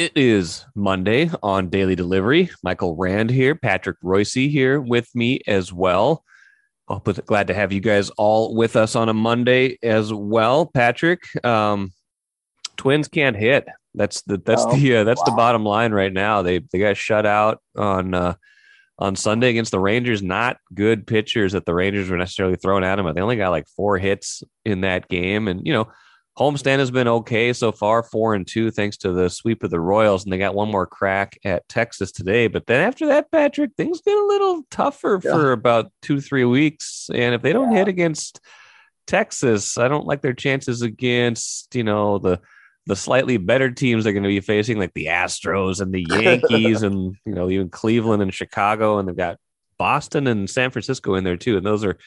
It is Monday on Daily Delivery. Michael Rand here, Patrick Reusse here with me as well. Oh, but glad to have you guys all with us on a Monday as well. Patrick, um, Twins can't hit. That's the that's oh, the uh, that's wow. the bottom line right now. They they got shut out on uh, on Sunday against the Rangers. Not good pitchers that the Rangers were necessarily throwing at them. They only got like four hits in that game, and you know homestand has been okay so far, four and two, thanks to the sweep of the Royals, and they got one more crack at Texas today. But then after that, Patrick, things get a little tougher yeah. for about two three weeks, and if they don't yeah. hit against Texas, I don't like their chances against you know the the slightly better teams they're going to be facing, like the Astros and the Yankees, and you know even Cleveland and Chicago, and they've got Boston and San Francisco in there too, and those are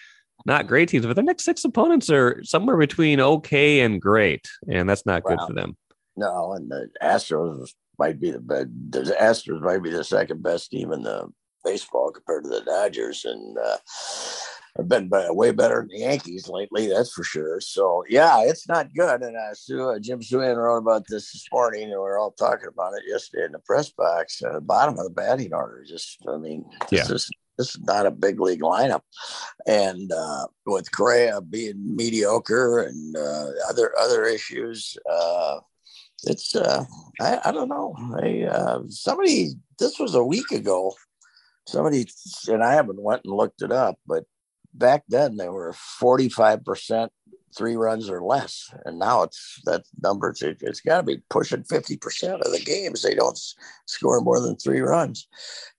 not great teams. But their next six opponents are somewhere between okay and great, and that's not good for them. No, and the Astros might be the best. The Astros might be the second best team in the baseball compared to the Dodgers, and uh, have been way better than the Yankees lately, that's for sure. So yeah, it's not good. And uh, Sue, uh, Jim Souhan wrote about this this morning, and we are all talking about it yesterday in the press box. Uh, bottom of the batting order, just I mean, this yeah. is this is not a big league lineup, and uh, with Correa being mediocre and uh, other other issues. Uh, it's uh, I, I don't know. I, uh, somebody this was a week ago somebody and I haven't went and looked it up, but back then they were 45% three runs or less. And now it's that number, it's, it's got to be pushing 50% of the games. They don't score more than three runs.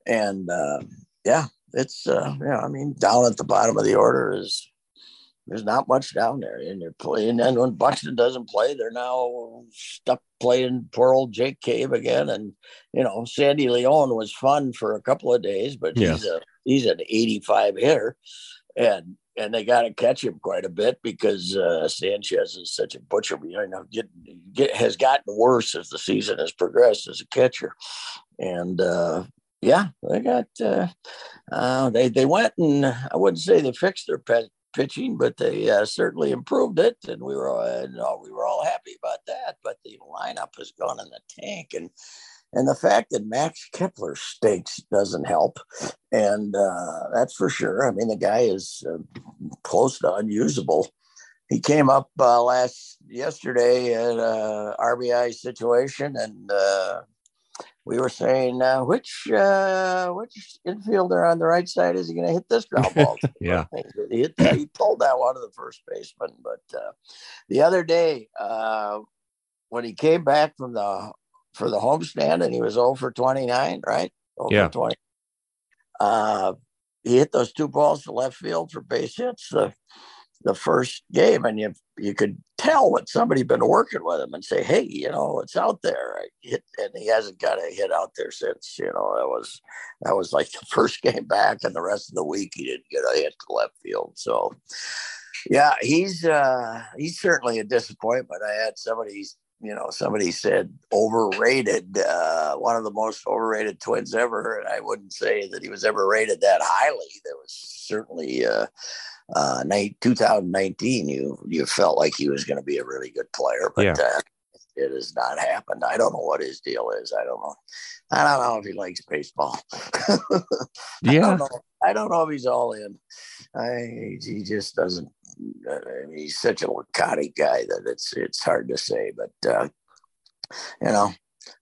And uh, yeah, it's, uh, yeah, I mean, down at the bottom of the order is, there's not much down there. And you're playing, and when Buxton doesn't play, they're now stuck playing poor old Jake Cave again. And, you know, Sandy Leon was fun for a couple of days, but yeah. he's a, he's an 85 hitter and and they got to catch him quite a bit because uh, Sanchez is such a butcher. You know, get, get has gotten worse as the season has progressed as a catcher, and uh, yeah, they got uh, uh they they went and I wouldn't say they fixed their pet pitching, but they uh, certainly improved it, and we were all, we were all happy about that. But the lineup has gone in the tank, and and the fact that Max Kepler stinks doesn't help. And uh, that's for sure. I mean, the guy is uh, close to unusable. He came up uh, last yesterday at a RBI situation, and uh, we were saying uh, which uh, which infielder on the right side is he going to hit this ground ball? yeah, he, hit, he pulled that one to the first baseman. But the other day, when he came back from the for the homestand, and he was over for 29, right? 0 yeah. 20. Uh, he hit those two balls to left field for base hits the, the first game, and you you could tell what somebody been working with him and say, hey, you know, it's out there. Hit, and he hasn't got a hit out there since. You know, that was that was like the first game back, and the rest of the week he didn't get a hit to left field. So, yeah, he's uh, he's certainly a disappointment. I had somebody you know, somebody said overrated, uh, one of the most overrated twins ever. And I wouldn't say that he was ever rated that highly. There was certainly, uh, uh, 2019, you, you felt like he was going to be a really good player, but, yeah. uh, it has not happened. I don't know what his deal is. I don't know. I don't know if he likes baseball. yeah. I don't, know. I don't know if he's all in. I, he just doesn't I mean, he's such a laconic guy that it's it's hard to say. But uh, you know,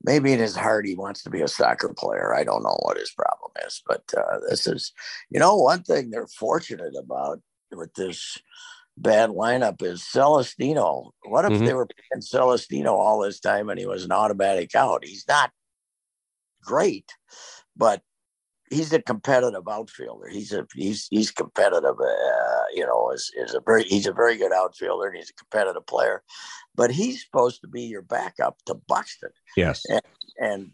maybe in his heart he wants to be a soccer player. I don't know what his problem is, but uh, this is, you know, one thing they're fortunate about with this bad lineup is Celestino. What if mm-hmm. they were playing Celestino all this time and he was an automatic out? He's not great, but he's a competitive outfielder. He's a he's he's competitive. Uh, you know, is is a very he's a very good outfielder and he's a competitive player. But he's supposed to be your backup to Buxton. Yes, and, and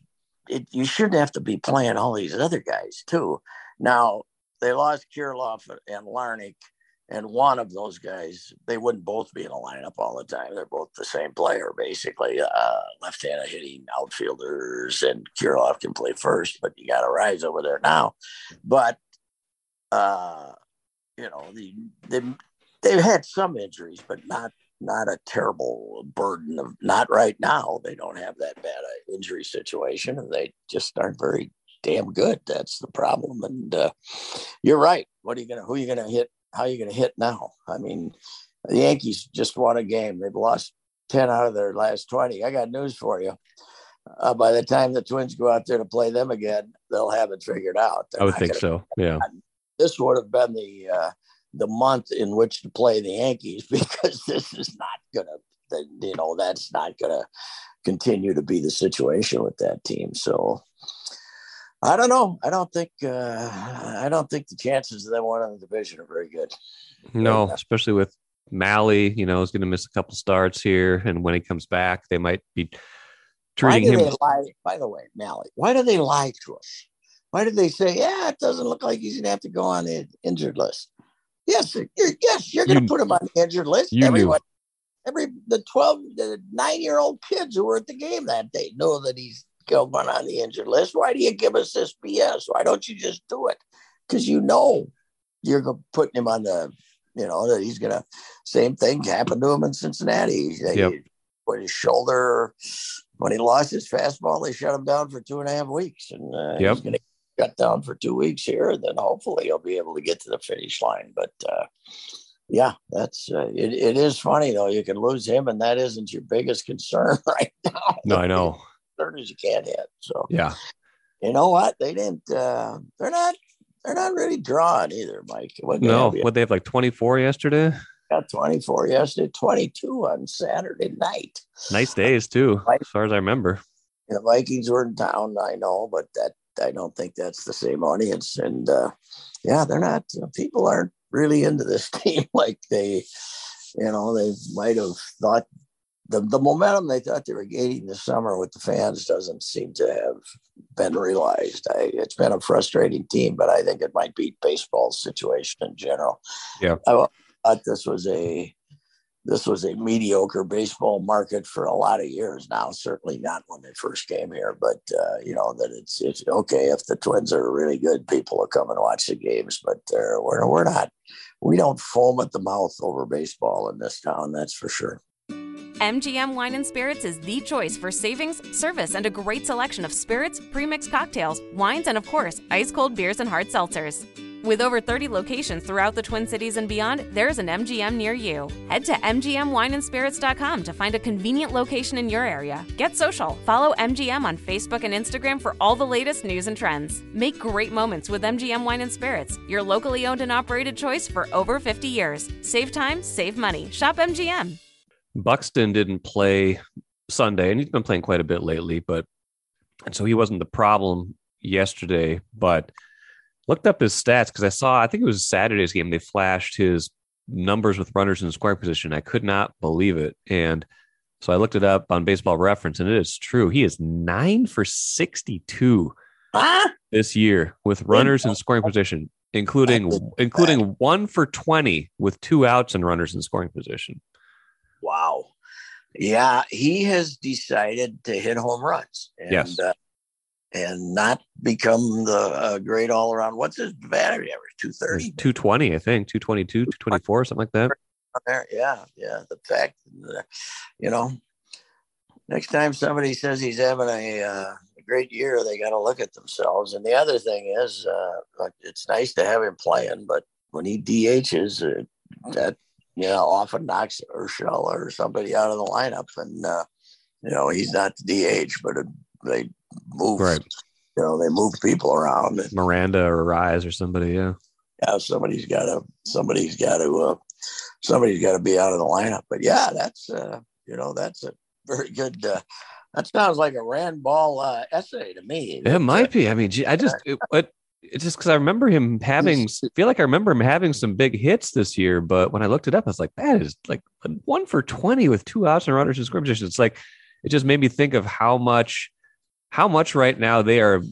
it, you shouldn't have to be playing all these other guys too. Now they lost Kirilloff and Larnach and one of those guys, they wouldn't both be in a lineup all the time. They're both the same player, basically. Uh, left-handed hitting outfielders, and Kirilloff can play first, but you got to rise over there now. But uh, you know, the, they they've had some injuries, but not not a terrible burden of not right now. They don't have that bad injury situation, and they just aren't very damn good. That's the problem. And uh, you're right. What are you gonna? Who are you gonna hit? How are you gonna hit now? I mean, the Yankees just won a game. They've lost ten out of their last twenty. I got news for you. Uh, by the time the Twins go out there to play them again, they'll have it figured out. They're I would think so. Yeah. This would have been the uh, the month in which to play the Yankees because this is not gonna, you know, that's not gonna continue to be the situation with that team. So I don't know. I don't think uh, I don't think the chances of them winning the division are very good. No, right especially with Mahle. You know, is going to miss a couple starts here, and when he comes back, they might be treating him. Lie, by the way, Mahle, why do they lie to us? Why did they say, "Yeah, it doesn't look like he's going to have to go on the injured list"? Yes, you're, yes, you're going to put him on the injured list. You Everyone, knew. every the twelve, the nine year old kids who were at the game that day know that he's going on the injured list. Why do you give us this BS? Why don't you just do it? Because you know you're putting him on the, you know, that he's going to, same thing happened to him in Cincinnati. Yep. When his shoulder, when he lost his fastball, they shut him down for two and a half weeks. And uh, yep. he's going to cut down for two weeks here. And then hopefully he'll be able to get to the finish line. But, uh, yeah, that's uh, it. It is funny though. You can lose him, and that isn't your biggest concern right now. No, I know as you can hit. So yeah, you know what? They didn't. Uh, they're not. They're not really drawn either, Mike. What no, what they have like twenty four yesterday. Got twenty four yesterday, twenty two on Saturday night. Nice days too, as far as I remember. The Vikings were in town, I know, but that I don't think that's the same audience. And uh, yeah, they're not. People aren't really into this team like they, you know, they might have thought the, the momentum they thought they were gaining this summer with the fans doesn't seem to have been realized. I, it's been a frustrating team, but I think it might be baseball's situation in general. Yeah, I thought this was a this was a mediocre baseball market for a lot of years now. Certainly not when they first came here, but uh, you know that it's it's okay if the Twins are really good. People will come and watch the games, but uh, we're we're not. We don't foam at the mouth over baseball in this town. That's for sure. MGM Wine and Spirits is the choice for savings, service, and a great selection of spirits, premixed cocktails, wines, and of course, ice cold beers and hard seltzers. With over 30 locations throughout the Twin Cities and beyond, there's an MGM near you. Head to MGMWineandSpirits.com to find a convenient location in your area. Get social. Follow MGM on Facebook and Instagram for all the latest news and trends. Make great moments with MGM Wine and Spirits, your locally owned and operated choice for over 50 years. Save time, save money. Shop MGM. Buxton didn't play Sunday, and he's been playing quite a bit lately, but and so he wasn't the problem yesterday. But looked up his stats because I saw I think it was Saturday's game. They flashed his numbers with runners in scoring position. I could not believe it, and so I looked it up on Baseball Reference, and it is true. He is nine for sixty-two ah? this year with runners in scoring position, including including one for twenty with two outs and runners in scoring position. Wow. Yeah, he has decided to hit home runs. And, yes. Uh, and not become the uh, great all around. What's his battery average? 230? 220, I think. 222, 224, something like that. Yeah, yeah. The fact, you know, next time somebody says he's having a, uh, great year, they got to look at themselves. And the other thing is, uh, it's nice to have him playing, but when he DHs, uh, that you know, often knocks Urshela or somebody out of the lineup. And, uh, you know, he's not the DH, but it, they move, right. you know, they move people around. Miranda or Rise or somebody. Yeah. Yeah. Somebody's got to, somebody's got to, uh, somebody's got to be out of the lineup. But yeah, that's, uh, you know, that's a very good, uh, that sounds like a Rand Ball uh, essay to me. It might be. I mean, I just, it, it, it's just because I remember him having I feel like I remember him having some big hits this year, but when I looked it up, I was like, that is like one for 20 with two outs and runners in scrimmage. It's like it just made me think of how much how much right now they are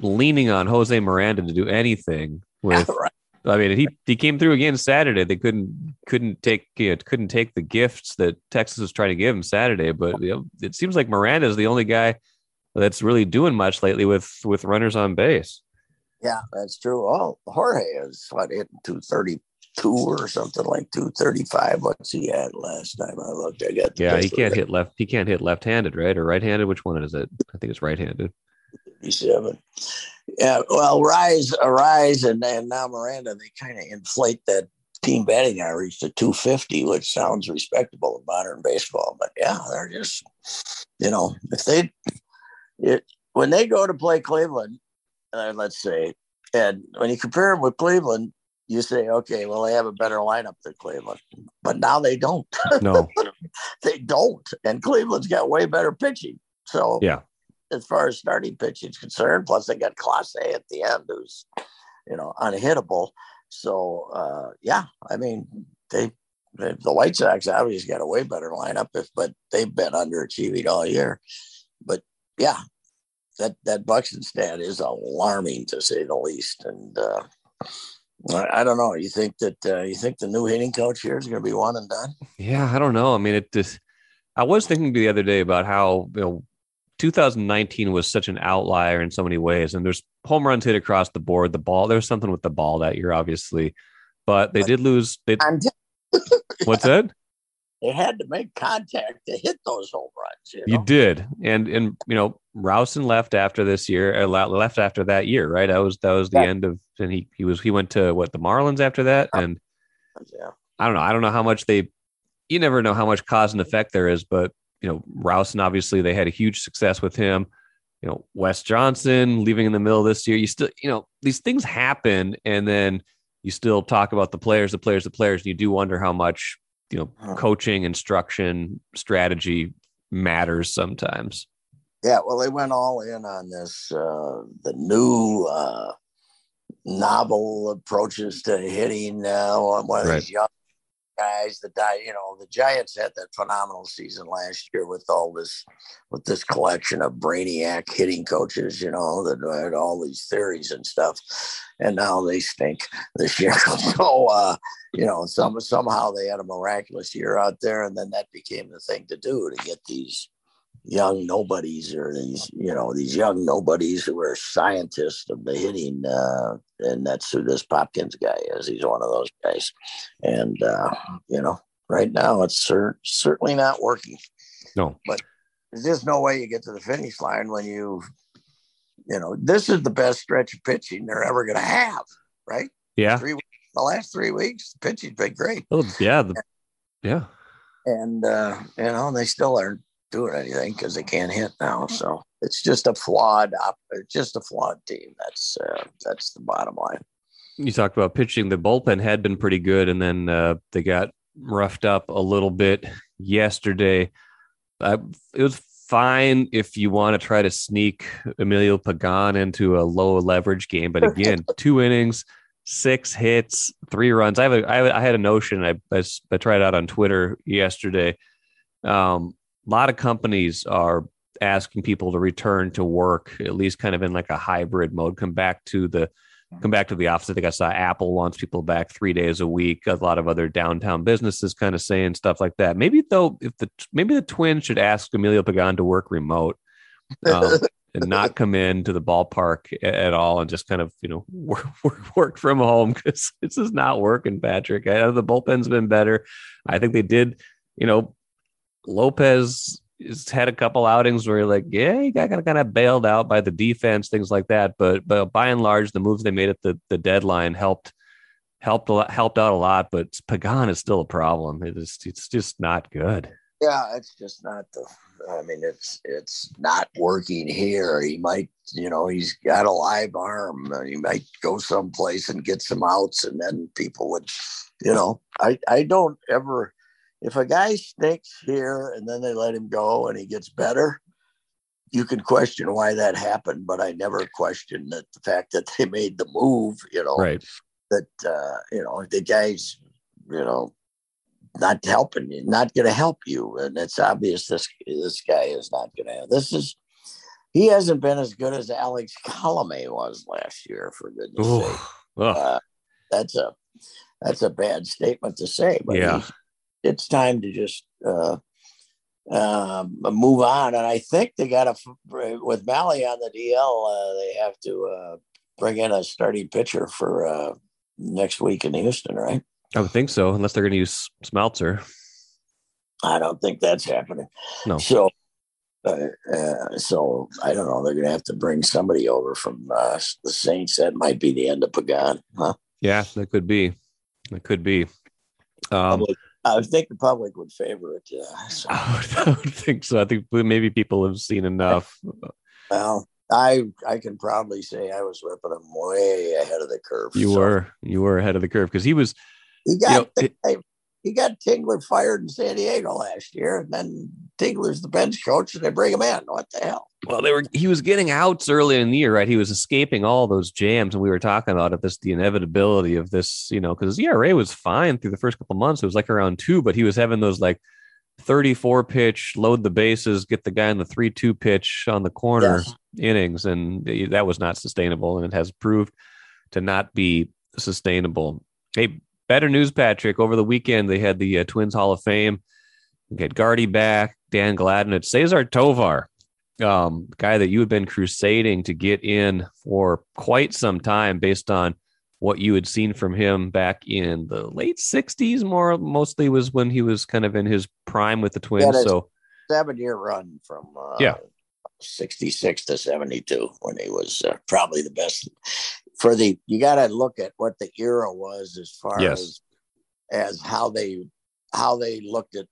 leaning on Jose Miranda to do anything with right. I mean, he he came through again Saturday. They couldn't couldn't take you know, couldn't take the gifts that Texas was trying to give him Saturday. But you know, it seems like Miranda is the only guy that's really doing much lately with with runners on base. Yeah, that's true. Oh, Jorge is what hitting two thirty two or something like two thirty five. What's he at last time I looked? I got yeah. He can't hit left. He can't hit left handed, right or right handed. Which one is it? I think it's right handed. Seven. Yeah. Well, Rise, Arise, and and now Miranda. They kind of inflate that team batting average to 250, which sounds respectable in modern baseball. But yeah, they're just, you know, if they, it, when they go to play Cleveland, uh, let's say, and when you compare them with Cleveland, you say, okay, well, they have a better lineup than Cleveland, but now they don't. No, they don't. And Cleveland's got way better pitching. So, yeah, as far as starting pitching is concerned, plus they got Clase at the end, who's, you know, unhittable. So, uh, yeah, I mean, they, they, the White Sox obviously got a way better lineup, if, but they've been underachieving all year. But yeah, that that Buxton stat is alarming to say the least. And uh, I, I, don't know. You think that uh, you think the new hitting coach here is going to be one and done? Yeah, I don't know. I mean, it just. I was thinking the other day about how you know 2019 was such an outlier in so many ways, and there's home runs hit across the board. The ball, there's something with the ball that year, obviously, but they did lose. They, what's that? They had to make contact to hit those home runs. You, know? you did, and and you know Rowson left after this year, uh, left after that year, right? That was that was the yeah. end of, and he he was he went to what the Marlins after that, and yeah, I don't know, I don't know how much they, you never know how much cause and effect there is, but you know Rowson obviously they had a huge success with him. You know Wes Johnson leaving in the middle of this year. You still you know these things happen, and then you still talk about the players, the players, the players, and you do wonder how much you know coaching instruction strategy matters sometimes yeah well they went all in on this uh the new uh novel approaches to hitting now uh, one of right. these young guys the die, you know the giants had that phenomenal season last year with all this with this collection of brainiac hitting coaches you know that had all these theories and stuff. And now they stink this year. So uh you know some somehow they had a miraculous year out there and then that became the thing to do to get these young nobodies or these you know these young nobodies who are scientists of the hitting uh, and that's who this popkins guy is. He's one of those guys. And uh, you know right now it's cer- certainly not working. No. But there's just no way you get to the finish line when you you know this is the best stretch of pitching they're ever going to have right? Yeah. Three weeks, the last three weeks the pitching's been great. Oh yeah the, yeah. And uh, you know they still aren't doing anything because they can't hit now. So it's just a flawed, just a flawed team. That's uh, that's the bottom line. You talked about pitching. The bullpen had been pretty good, and then uh, they got roughed up a little bit yesterday. Uh, it was fine if you want to try to sneak Emilio Pagan into a low leverage game, but again, two innings, six hits, three runs. I have a, I, I had a notion. I, I, I tried out on Twitter yesterday. Um, a lot of companies are asking people to return to work at least kind of in like a hybrid mode. Come back to the come back to the office. I think i saw apple wants people back three days a week. A lot of other downtown businesses kind of saying stuff like that. Maybe though if the maybe the twins should ask emilio pagan to work remote um, and not come in to the ballpark at all and just kind of you know work work, work from home because this is not working patrick. I the bullpen's been better. I think they did you know Lopez has had a couple outings where you're like, yeah, he got kind of bailed out by the defense, things like that. But but by and large, the moves they made at the, the deadline helped helped lot, helped out a lot. But Pagan is still a problem. It is it's just not good. Yeah, it's just not the. I mean, it's it's not working here. He might, you know, he's got a live arm. He might go someplace and get some outs, and then people would, you know, I I don't ever if a guy stinks here and then they let him go and he gets better, you can question why that happened, but I never questioned that the fact that they made the move, you know, right. that, uh, you know, the guy's, you know, not helping you, not going to help you. And it's obvious this, this guy is not going to, this is, he hasn't been as good as Alex Colome was last year, for goodness Ooh. sake. Uh, that's a, that's a bad statement to say, but yeah it's time to just uh, uh, move on. And I think they got to with Mahle on the DL, uh, they have to uh, bring in a starting pitcher for uh, next week in Houston, right? I would think so, unless they're going to use Smeltzer. I don't think that's happening. No. So, uh, uh, so I don't know. They're going to have to bring somebody over from uh, the Saints. That might be the end of Pagan, huh? Yeah, that could be. That could be. Um, I think the public would favor it. Uh, so, I would, I would think so. I think maybe people have seen enough. well, I I can probably say I was ripping him way ahead of the curve. You So, were you were ahead of the curve because he was He got You know, he got Tingler fired in San Diego last year, and then Tingler's the bench coach, and they bring him in. What the hell? well. They were he was getting outs early in the year, right? He was escaping all those jams, and we were talking about it. This the inevitability of this, you know, because his ERA was fine through the first couple months. It was like around two, but he was having those like. 34 pitch, load the bases, get the guy in the 3 2 pitch on the corner Yes. innings. And that was not sustainable. And it has proved to not be sustainable. Hey, better news, Patrick. Over the weekend, they had the uh, Twins Hall of Fame. Get Guardy back, Dan Gladden. It's Cesar Tovar, um, guy that you had been crusading to get in for quite some time based on what you had seen from him back in the late 60s, more mostly was when he was kind of in his prime with the Twins. so, Seven year run from uh, Yeah. 66 to 72 when he was uh, probably the best. For the, you got to look at what the era was as far Yes. as as how they how they looked at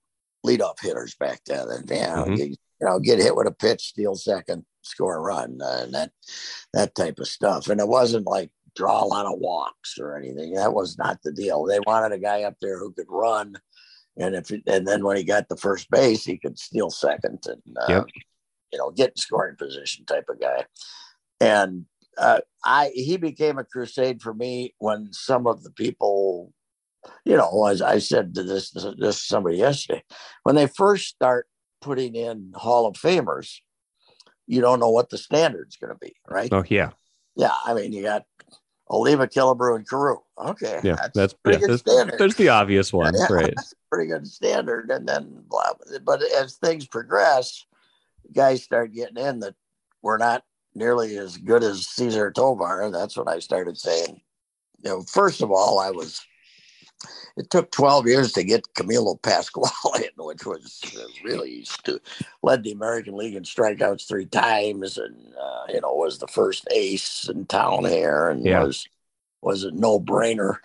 leadoff hitters back then. And yeah, Mhm. you, you know, get hit with a pitch, steal second, score a run, uh, and that that type of stuff. And it wasn't like draw a lot of walks or anything. That was not the deal. They wanted a guy up there who could run, and if and then when he got the first base, he could steal second and uh, Yep. you know get in scoring position type of guy. And uh, I he became a crusade for me when some of the people, you know, as I said to this this somebody yesterday, when they first start putting in Hall of Famers, you don't know what the standard's going to be, right? oh, yeah. Yeah, I mean, you got Oliva, Killebrew, and Carew. Okay, Yeah. that's, That's, pretty yeah, good standard. there's the obvious one, Yeah. right? pretty good standard, and then blah. But as things progress, guys start getting in that we're not nearly as good as Cesar Tovar. That's when I started saying, you know, first of all, I was. It took 12 years to get Camilo Pascual in, which was really stu- led the American League in strikeouts three times, and uh, you know was the first ace in town here, and Yeah. was was a no brainer.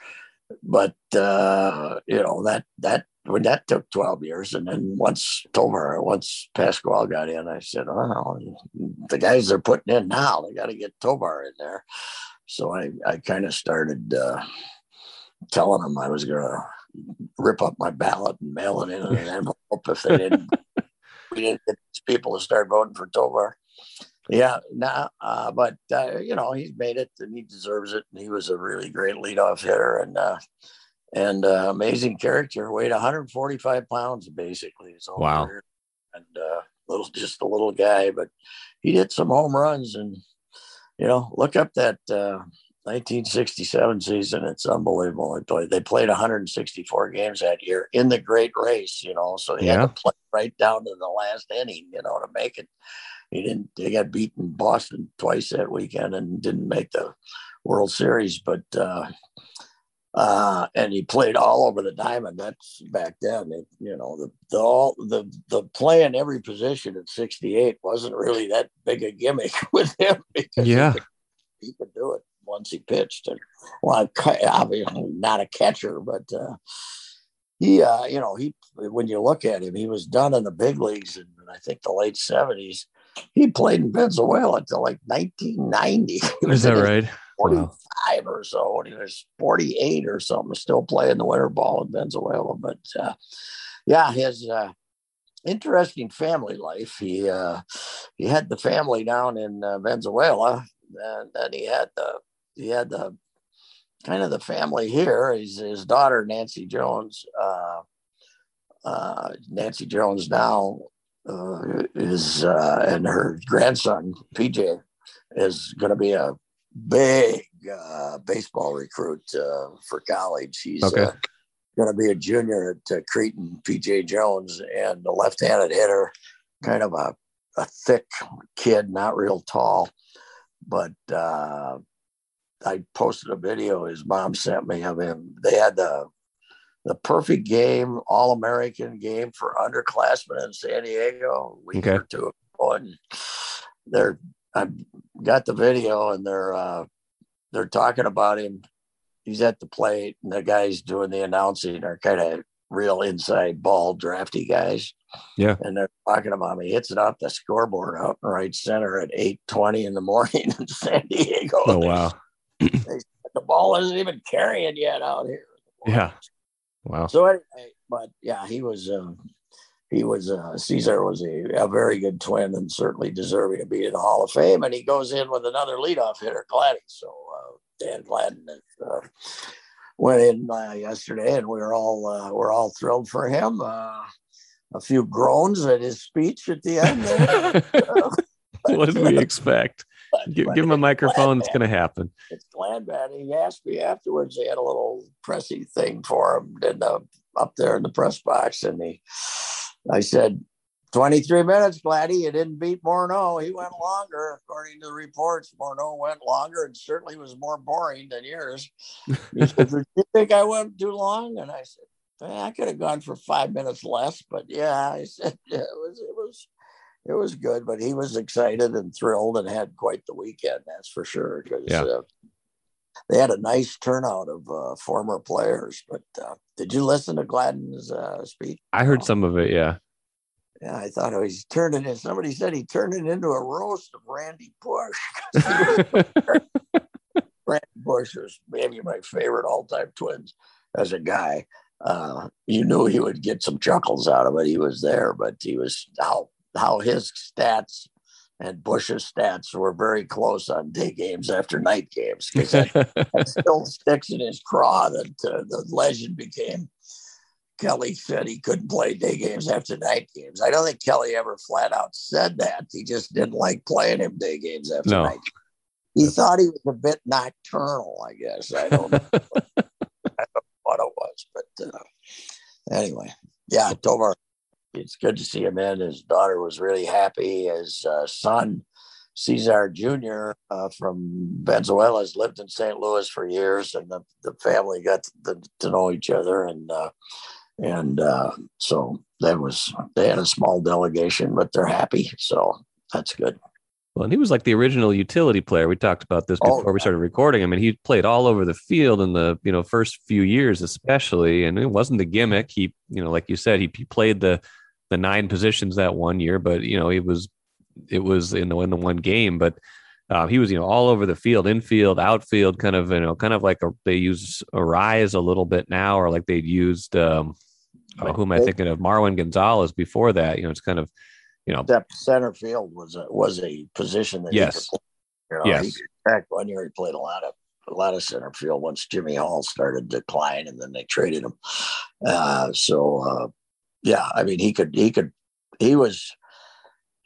But uh, you know that that when that took 12 years, and then once Tovar, once Pascual got in, I said, "Oh, the guys they're putting in now, they got to get Tovar in there." So I I kind of started. Uh, telling them I was going to rip up my ballot and mail it in an envelope if they didn't. we didn't get these people to start voting for Tovar. Yeah, nah, uh, but uh, you know he's made it and he deserves it. And he was a really great leadoff hitter and uh, and uh, amazing character. Weighed 145 pounds basically. His whole Wow. career. And uh, little, just a little guy, but he did some home runs and you know look up that. Uh, 1967 season. It's unbelievable. They played, they played 164 games that year in the great race, you know, so they Yeah. had to play right down to the last inning, you know, to make it. He didn't, they got beaten Boston twice that weekend and didn't make the World Series, but, uh, uh, and he played all over the diamond. That's back then. It, you know, the the all the the play in every position at 68 wasn't really that big a gimmick with him he Yeah. could- he could do it once he pitched. And well, obviously not a catcher, but uh, he, uh, you know, he when you look at him, he was done in the big leagues in I think the late seventies. He played in Venezuela until like 1990. Is that right? 45 or so, and he was 48 or something, still playing the winter ball in Venezuela. But uh, yeah, his uh, interesting family life. He uh, he had the family down in uh, Venezuela, and then he had the he had the kind of the family here. His his daughter Nancy Jones, uh, uh, Nancy Jones now is and her grandson PJ is going to be a big uh, baseball recruit uh, for college. He's Okay. uh, going to be a junior at uh, Creighton, PJ Jones, and a left-handed hitter, kind of a, a thick kid, not real tall, but uh, I posted a video his mom sent me of him. They had the the perfect game, all American game for underclassmen in San Diego. We okay. or two ago, and they're I got the video, and they're uh, they're talking about him. He's at the plate, and the guys doing the announcing are kind of real inside ball drafty guys. Yeah. And they're talking about me. Hits it off the scoreboard out in right center at 820 in the morning in San Diego. Oh, wow. They, the ball isn't even carrying yet out here. Yeah. Wow. So anyway, but yeah, he was um, he was uh, Cesar was a, a, very good twin and certainly deserving to be in the Hall of Fame. And he goes in with another leadoff hitter, Gladdy. So uh, Dan Gladden uh, went in uh, yesterday, and we were all uh, we're all thrilled for him. Uh, a few groans at his speech at the end. what did we expect? Give, give him a microphone. It's going to happen. It's Gladman. He asked me afterwards. He had a little pressy thing for him in the, up there in the press box, and he, I said, 23 minutes, Gladdy. You didn't beat Morneau. He went longer, according to the reports. Morneau went longer and certainly was more boring than yours. He said, Did you think I went too long? And I said, I could have gone for five minutes less, but yeah, I said yeah, it was it was it was good. But he was excited and thrilled and had quite the weekend. That's for sure. Because yeah. uh, they had a nice turnout of uh, former players. But uh, did you listen to Gladden's uh, speech? I heard some of it. Yeah. Yeah, I thought he was turning it. Somebody said he turned it into a roast of Randy Bush. Randy Bush was maybe my favorite all-time twins as a guy. Uh, you knew he would get some chuckles out of it. He was there, but he was how how his stats and Bush's stats were very close on day games after night games because that, that, still sticks in his craw that uh, the legend became Kelly said he couldn't play day games after night games. I don't think Kelly ever flat out said that. He just didn't like playing him day games after no. night. He That's... thought he was a bit nocturnal, I guess. I don't know, I don't know what it was, but uh, anyway, yeah, Tovar. It's good to see him in. His daughter was really happy. His uh, son, Cesar Jr. Uh, from Venezuela, has lived in St. Louis for years, and the, the family got to, to know each other. And uh, and uh, so that was they had a small delegation, but they're happy, so that's good. Well, and he was like the original utility player. We talked about this oh, before oh, we started recording. I mean, he played all over the field in the you know first few years, especially, and it wasn't the gimmick. He, you know, like you said, he, he played the the nine positions that one year, but you know, it was it was in the in the one game, but uh, he was you know all over the field, infield, outfield, kind of you know, kind of like a, they use Arraez a little bit now, or like they'd used um, uh, who am I thinking of? Marwin Gonzalez before that. You know, it's kind of, you know, that center field was a was a position that yes, he you know, yes. He, one year he played a lot of a lot of center field once Jimmy Hall started decline, and then they traded him. Uh, so uh, yeah, I mean he could he could he was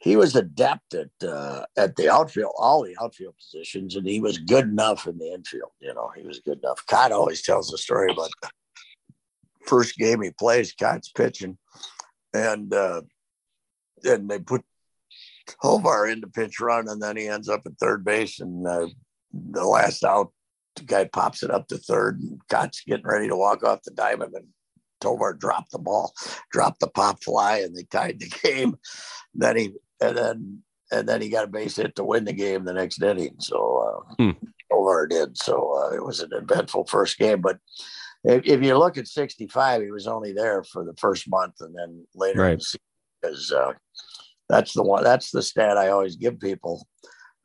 he was adept at uh, at the outfield, all the outfield positions, and he was good enough in the infield. You know, he was good enough. Kaat always tells the story about first game he plays, Kaat's pitching, and uh, and they put Tovar into pitch run, and then he ends up at third base, and uh, the last out, the guy pops it up to third, and Kaat's getting ready to walk off the diamond, and Tovar dropped the ball, dropped the pop fly, and they tied the game. Then he and then and then he got a base hit to win the game the next inning. So uh, hmm. Tovar did. So uh, it was an eventful first game, but if, if, you look at 65, he was only there for the first month and then later right. because uh, that's the one, that's the stat I always give people.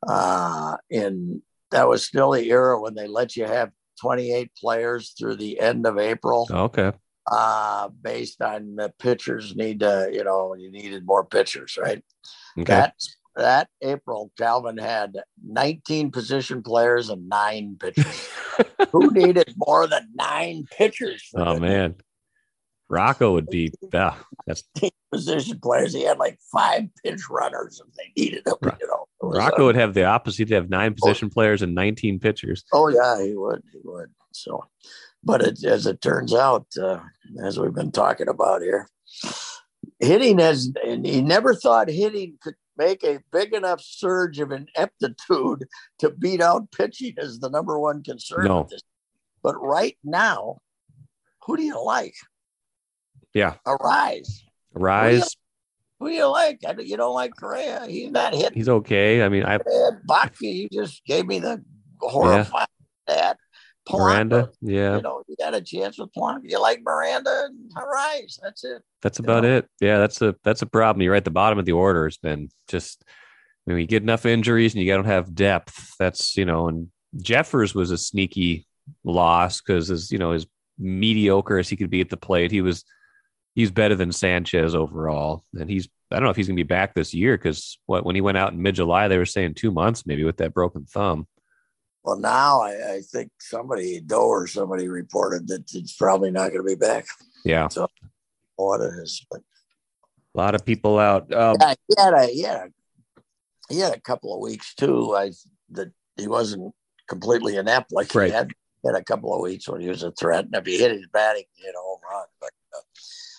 Uh, and that was still the era when they let you have 28 players through the end of April. Okay. Uh, based on the pitchers need to, you know, you needed more pitchers, right? Okay. That's that April, Calvin had 19 position players and nine pitchers. Who needed more than nine pitchers? Oh man, Rocco would be yeah. That's position players. He had like five pitch runners if they needed them. You know, Rocco a, would have the opposite. He'd have nine oh. position oh, players and 19 pitchers. Oh yeah, he would. He would. So, but it, as it turns out, uh, as we've been talking about here, hitting has and he never thought hitting could make a big enough surge of ineptitude to beat out pitching as the number one concern. No. But right now, who do you like? Yeah. Arraez. Rise. Who do you like? I, you don't like Correa. He's not hitting. He's okay. I mean, I Bach, you just gave me the horrifying that. Miranda. Yeah. You know, you got a chance with Polanco. You like Miranda and Arraez. That's it. That's about know? it. Yeah, that's a that's a problem. You're right. The bottom of the order has been just when you get enough injuries and you don't have depth. That's you know, and Jeffers was a sneaky loss because as you know, as mediocre as he could be at the plate, he was he's better than Sanchez overall. And he's I don't know if he's gonna be back this year because what when he went out in mid July, they were saying two months maybe with that broken thumb. Well, now I, I think somebody, Doe or somebody reported that it's probably not going to be back. Yeah. So what it is, but A lot of people out. Um, yeah, he had a he had a he had a couple of weeks too. I that he wasn't completely inept like Right. he had had a couple of weeks when he was a threat. And if he hit his bat, batting, hit a home run. But uh,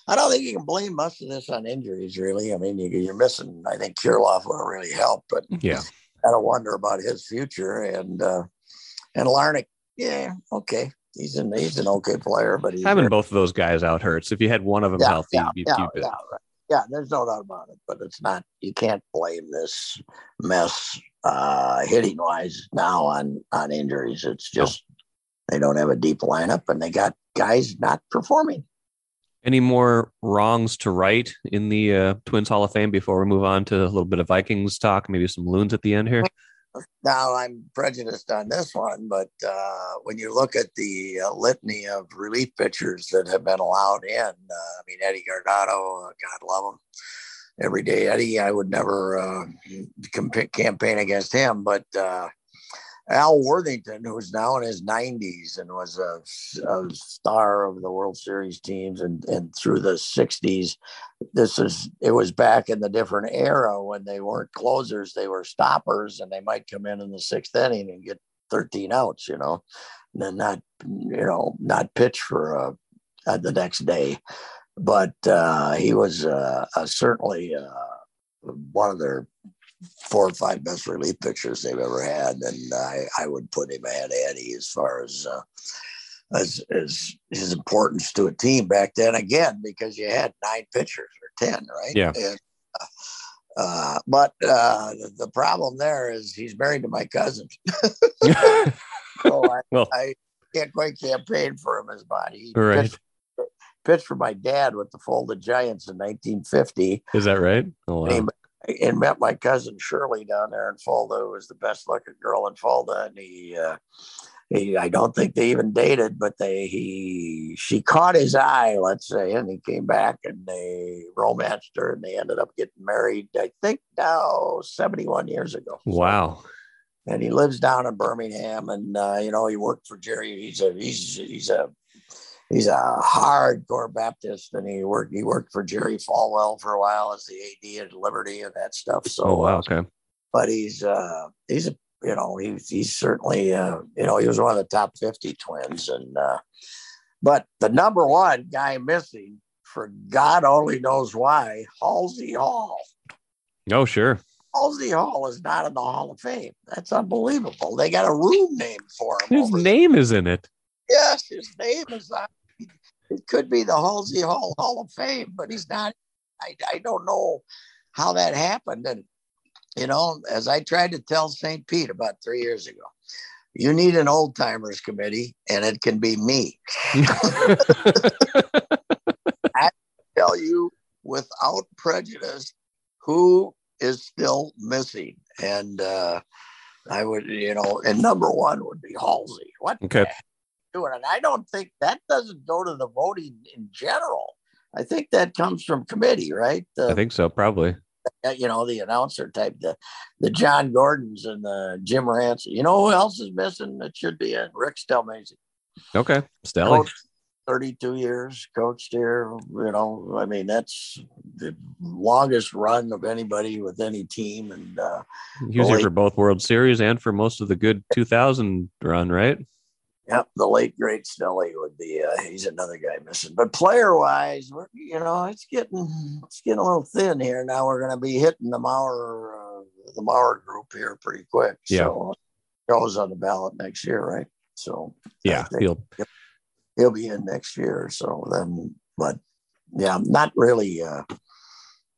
I don't think you can blame much of this on injuries. Really, I mean, you, you're missing. I think Kirilloff would have really helped, but yeah. gotta wonder about his future. And uh and Larnach, yeah, okay, he's an he's an okay player, but he's Having both of those guys out hurts. If you had one of them yeah, healthy, yeah, you'd yeah, keep it. yeah, right. yeah, there's no doubt about it. But it's not you can't blame this mess uh hitting wise now on on injuries. It's just they don't have a deep lineup and they got guys not performing. Any more wrongs to right in the uh, Twins Hall of Fame before we move on to a little bit of Vikings talk, maybe some loons at the end here? Now I'm prejudiced on this one, but uh, when you look at the uh, litany of relief pitchers that have been allowed in, uh, I mean Eddie Gardado, uh, God love him, every day Eddie. I would never uh, campaign against him, but uh, Al Worthington, who's now in his 90s and was a, a star of the World Series teams and, and through the 60s, this is it was back in the different era when they weren't closers, they were stoppers, and they might come in in the sixth inning and get 13 outs, you know, and then not, you know, not pitch for uh, uh, the next day. But uh, he was uh, certainly uh, one of their four or five best relief pitchers they've ever had, and I, I would put him ahead of Eddie as far as uh, as as his importance to a team back then. Again, because you had nine pitchers or ten, right? Yeah. And, uh, uh, but uh, the, the problem there is he's married to my cousin, so I, Well- I can't quite campaign for him as body. He Right. pitched, pitched for my dad with the Fulda Giants in 1950 Is that right? Oh, wow. And met my cousin Shirley down there in Fulda, who was the best looking girl in Fulda. And he, uh, he, I don't think they even dated, but they, he, she caught his eye, let's say, and he came back and they romanced her and they ended up getting married, I think now 71 years ago. So- Wow. and he lives down in Birmingham. And uh, you know, he worked for Jerry. He's a he's he's a he's a hardcore Baptist, and he worked he worked for Jerry Falwell for a while as the AD at Liberty and that stuff. So, Oh, wow. Okay. but he's uh, he's a you know he's he's certainly uh, you know he was one of the top fifty twins, and uh, but the number one guy missing for God only knows why, Halsey Hall. Oh, sure. Halsey Hall is not in the Hall of Fame. That's unbelievable. They got a room named for him. His name is in it. Yes, his name is on. It could be the Halsey Hall Hall of Fame, but he's not. I, I don't know how that happened. And, you know, as I tried to tell St. Pete about three years ago, you need an old timers committee, and it can be me. I tell you without prejudice who is still missing. And uh, I would, you know, and number one would be Halsey. What Okay. Doing. And I don't think that doesn't go to the voting in general. I think that comes from committee, right? I think so, probably. you know, the announcer type, the the John Gordons and the Jim Ransom. You know who else is missing that should be in? Rick Stelmaszek. Okay. Stelly. 32 years, coached here. You know, I mean, that's the longest run of anybody with any team. And uh, He was here for both World Series and for most of the good 2000 run, right? Yep, the late great Stelly would be. Uh, he's another guy missing. But player wise, we're you know it's getting it's getting a little thin here. Now we're going to be hitting the Mauer uh, the Mauer group here pretty quick. Yeah. So goes on the ballot next year, right? So Yeah. He'll, he'll be in next year. So then, but yeah, not really. Uh,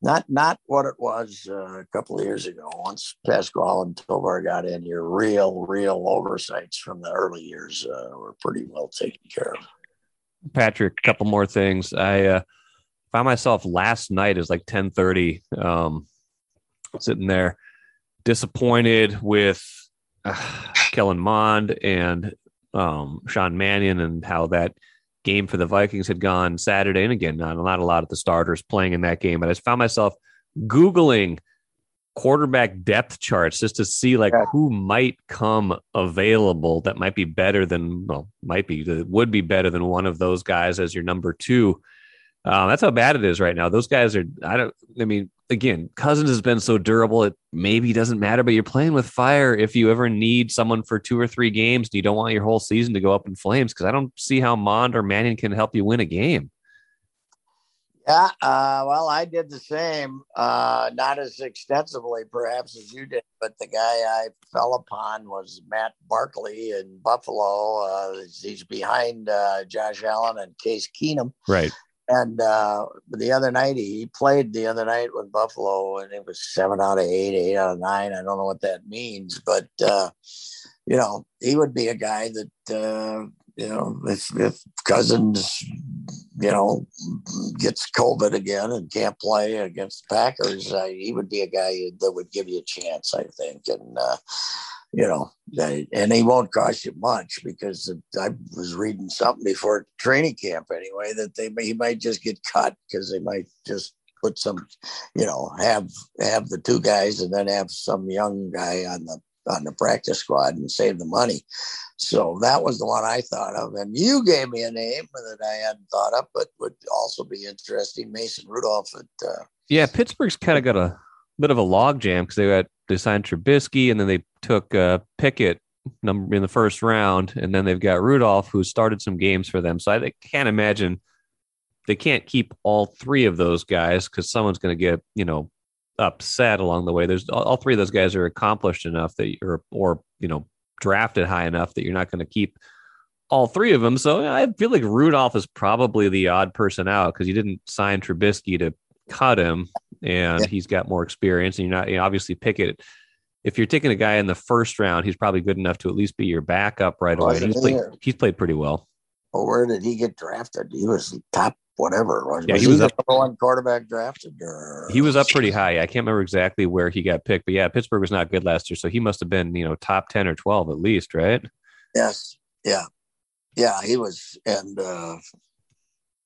not not what it was uh, a couple of years ago. Once Pascual and Tovar got in here, real real oversights from the early years uh, were pretty well taken care of. Patrick, a couple more things. I uh, found myself last night is like ten thirty, um, sitting there, disappointed with uh, Kellen Mond and um, Sean Mannion and how that game for the Vikings had gone Saturday. And again, not, not a lot of the starters playing in that game, but I found myself Googling quarterback depth charts just to see like yeah. who might come available that might be better than well might be that would be better than one of those guys as your number two um, that's how bad it is right now those guys are i don't i mean again cousins has been so durable it maybe doesn't matter but you're playing with fire if you ever need someone for two or three games and you don't want your whole season to go up in flames because i don't see how mond or mannion can help you win a game yeah, uh, well, I did the same, uh, not as extensively perhaps as you did, but the guy I fell upon was Matt Barkley in Buffalo. Uh, he's behind uh, Josh Allen and Case Keenum. Right. And uh, the other night, he played the other night with Buffalo, and it was seven out of eight, eight out of nine. I don't know what that means, but, uh, you know, he would be a guy that you know, if, if Cousins, you know, gets COVID again and can't play against the Packers, uh, he would be a guy that would give you a chance, I think. And, uh, you know, and he won't cost you much because I was reading something before training camp anyway that they he might just get cut because they might just put some, you know, have have the two guys and then have some young guy on the on the practice squad and save the money. So that was the one I thought of. And you gave me a name that I hadn't thought of, but would also be interesting. Mason Rudolph at uh, Yeah, Pittsburgh's kind of got a bit of a logjam because they got they signed Trubisky and then they took uh, Pickett number in the first round, and then they've got Rudolph who started some games for them. So I can't imagine they can't keep all three of those guys because someone's going to get you know upset along the way. There's all, three of those guys are accomplished enough that or or you know drafted high enough that you're not going to keep all three of them. So I feel like Rudolph is probably the odd person out because you didn't sign Trubisky to cut him, and yeah. he's got more experience. And you're not you know, obviously Pickett. If you're taking a guy in the first round, he's probably good enough to at least be your backup right away. He's played, he's played pretty well. Well, where did he get drafted? He was top whatever. Was, yeah, he was he up one quarterback drafted. Or... He was up pretty high. I can't remember exactly where he got picked, but yeah, Pittsburgh was not good last year, so he must have been you know top ten or twelve at least, right? Yes. Yeah. Yeah, he was, and uh,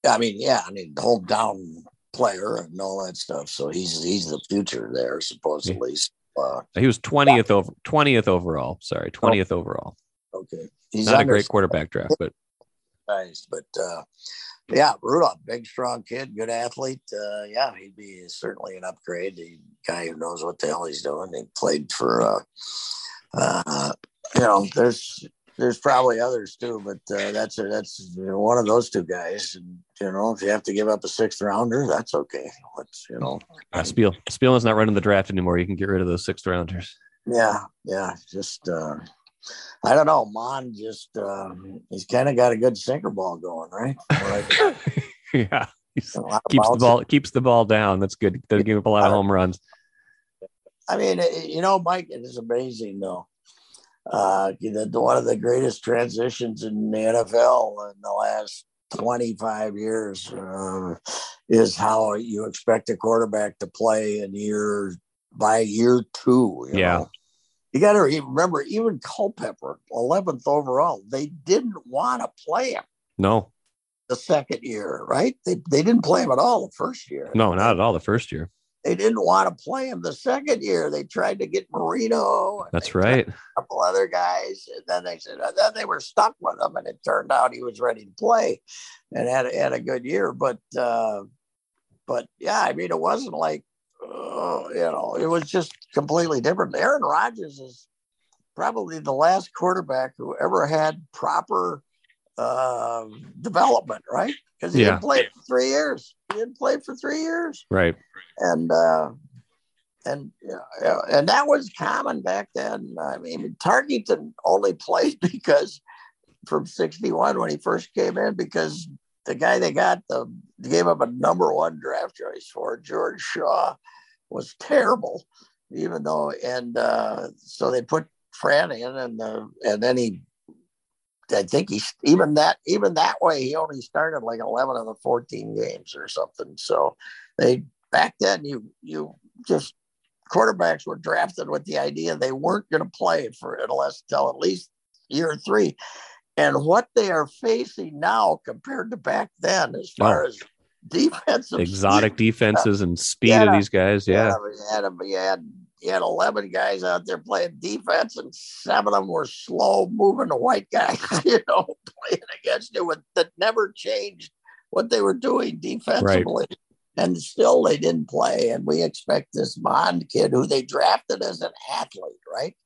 I mean, yeah, I mean, hometown player and all that stuff. So he's he's the future there, supposedly. Yeah. Uh, he was twentieth over twentieth overall. Sorry, twentieth oh. overall. Okay, he's not a great quarterback draft, but nice. But uh, yeah, Rudolph, big, strong kid, good athlete. Uh, yeah, he'd be certainly an upgrade. The guy who knows what the hell he's doing. He played for, uh, uh, you know, there's there's probably others too, but uh, that's a, that's you know, one of those two guys. And you know, if you have to give up a sixth rounder, that's okay. Let's you know, uh, Spiel Spiel is not running the draft anymore. You can get rid of those sixth rounders. Yeah, yeah, just. Uh, I don't know. Mond just uh, he's kind of got a good sinker ball going, right? yeah, keeps the ball keeps the ball down. That's good. Doesn't give up a lot of home runs. I mean, you know, Mike, it is amazing though. Uh, one of the greatest transitions in the NFL in the last 25 years uh, is how you expect a quarterback to play in year by year two. yeah. Know? You got to remember, even Culpepper, 11th overall, they didn't want to play him. No. The second year, right? They, they didn't play him at all the first year. No, not at all the first year. They didn't want to play him the second year. They tried to get Marino. That's right. A couple other guys. And then they said, then they were stuck with him. And it turned out he was ready to play and had, had a good year. But, uh, but yeah, I mean, it wasn't like uh, you know, it was just completely different. Aaron Rodgers is probably the last quarterback who ever had proper uh, development, right? Because he yeah. didn't play for three years. He didn't play for three years, right? And uh, and yeah, and that was common back then. I mean, Tarkenton only played because from '61 when he first came in because the guy they got the gave up a number one draft choice for George Shaw was terrible, even though and uh, so they put Fran in and uh, and then he I think he's even that even that way he only started like 11 of the 14 games or something. So they back then you you just quarterbacks were drafted with the idea they weren't going to play for unless till at least year three. And what they are facing now compared to back then, as far oh. as defensive exotic defenses and speed of these guys, yeah. You had, you, had, you had 11 guys out there playing defense, and seven of them were slow moving the white guys, you know, playing against you with that never changed what they were doing defensively. Right and still they didn't play. And we expect this Mond kid, who they drafted as an athlete, right?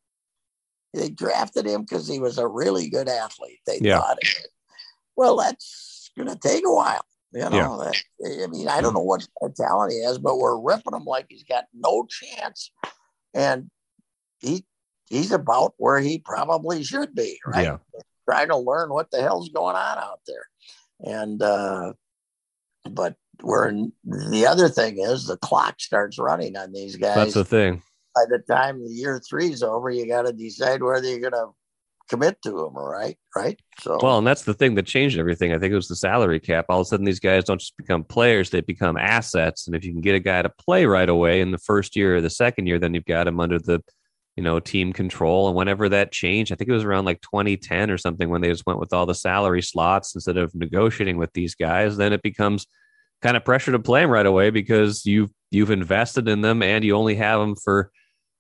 They drafted him because he was a really good athlete. They yeah. thought, well, that's going to take a while. You know, yeah. that, I mean, I don't know what talent he has, but we're ripping him like he's got no chance. And he he's about where he probably should be, right? Yeah. Trying to learn what the hell's going on out there. And uh but where the other thing is the clock starts running on these guys. That's the thing. By the time the year three is over, you got to decide whether you're going to commit to them, right? Right. So well, and that's the thing that changed everything. I think it was the salary cap. All of a sudden, these guys don't just become players; they become assets. And if you can get a guy to play right away in the first year or the second year, then you've got him under the you know team control. And whenever that changed, I think it was around like 2010 or something when they just went with all the salary slots instead of negotiating with these guys. Then it becomes kind of pressure to play them right away because you've you've invested in them and you only have them for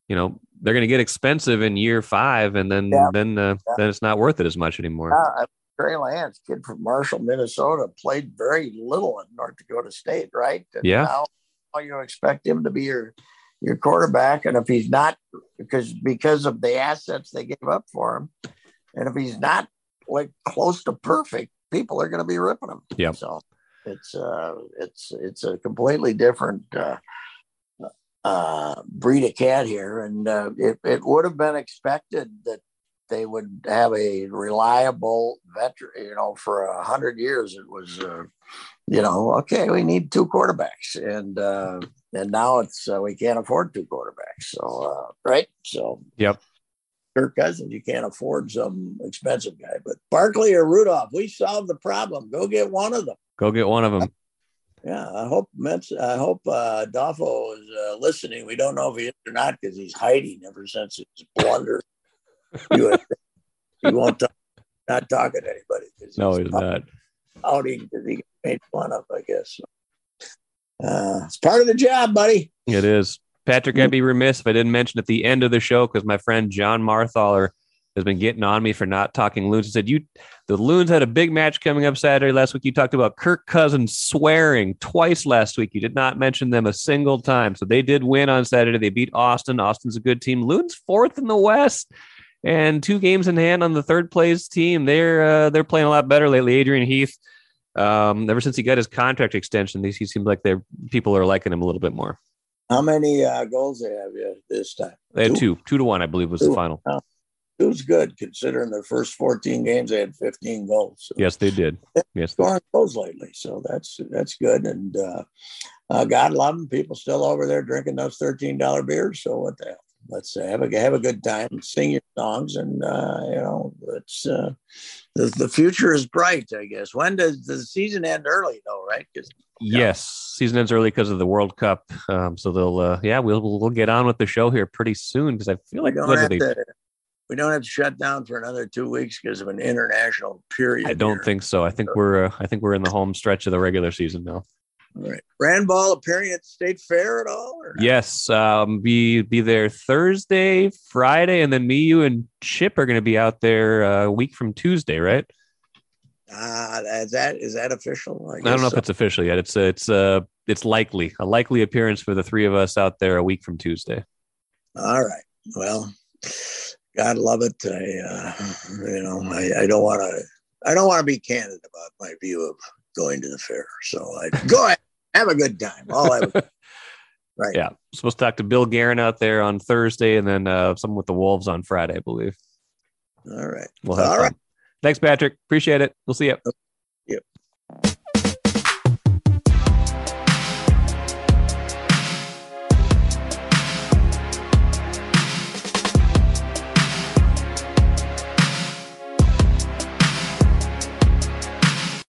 you know they're going to get expensive in year five and then yeah. then uh, yeah. then it's not worth it as much anymore. Uh, Trey Lance, kid from Marshall, Minnesota, played very little in North Dakota State, right? And yeah. Now you expect him to be your your quarterback, and if he's not, because because of the assets they gave up for him, and if he's not like close to perfect, people are going to be ripping him. Yeah. So it's uh, it's it's a completely different uh, uh, breed a cat here, and uh, it it would have been expected that they would have a reliable veteran. You know, for a hundred years, it was, uh, you know, okay, we need two quarterbacks, and uh, and now it's uh, we can't afford two quarterbacks. So uh, right, so yep. Kirk Cousins, you can't afford some expensive guy, but Barkley or Rudolph, we solved the problem. Go get one of them. Go get one of them. Yeah, I hope Mets, I hope uh, Doffo is uh, listening. We don't know if he is or not because he's hiding ever since his blunder. he won't talk, not talking to anybody. No, he's, he's not outing because he made fun of. I guess uh, it's part of the job, buddy. It is. Patrick, I'd be remiss if I didn't mention at the end of the show because my friend Jon Marthaler has been getting on me for not talking loons. He said you the loons had a big match coming up Saturday last week. You talked about Kirk Cousins swearing twice last week. You did not mention them a single time. So they did win on Saturday. They beat Austin. Austin's a good team. Loons fourth in the West and two games in hand on the third place team. They're uh, they're playing a lot better lately. Adrian Heath. Um, ever since he got his contract extension, he seems like they're people are liking him a little bit more. How many uh, goals they have this time? They had two, two to one, I believe, was two. the final. Oh it was good considering their first 14 games they had 15 goals. So yes, they did. Yes, scoring goals lately, so that's that's good. And uh, uh, God love them. People still over there drinking those 13 dollar beers. So what the hell? Let's uh, have a have a good time, sing your songs, and uh, you know it's uh, the the future is bright. I guess. When does the season end early though? Right? Yes, season ends early because of the World Cup. Um, so they'll, uh, yeah, we'll we'll get on with the show here pretty soon because I feel like we don't have to shut down for another two weeks because of an international period. I don't here. think so. I think so, we're uh, I think we're in the home stretch of the regular season now. All right. Randball appearing at State Fair at all? Yes. Um, be be there Thursday, Friday, and then me, you, and Chip are going to be out there uh, a week from Tuesday, right? Uh, is that is that official? I, I don't know so. if it's official yet. It's uh, it's uh it's likely a likely appearance for the three of us out there a week from Tuesday. All right. Well, God love it. I, uh, you know, I, I don't want to, I don't want to be candid about my view of going to the fair. So I go ahead, have a good time. All I right. Yeah. supposed to talk to Bill Guerin out there on Thursday and then uh, someone with the Wolves on Friday, I believe. All right. We'll have All fun. Right. Thanks, Patrick. Appreciate it. We'll see you. Yep.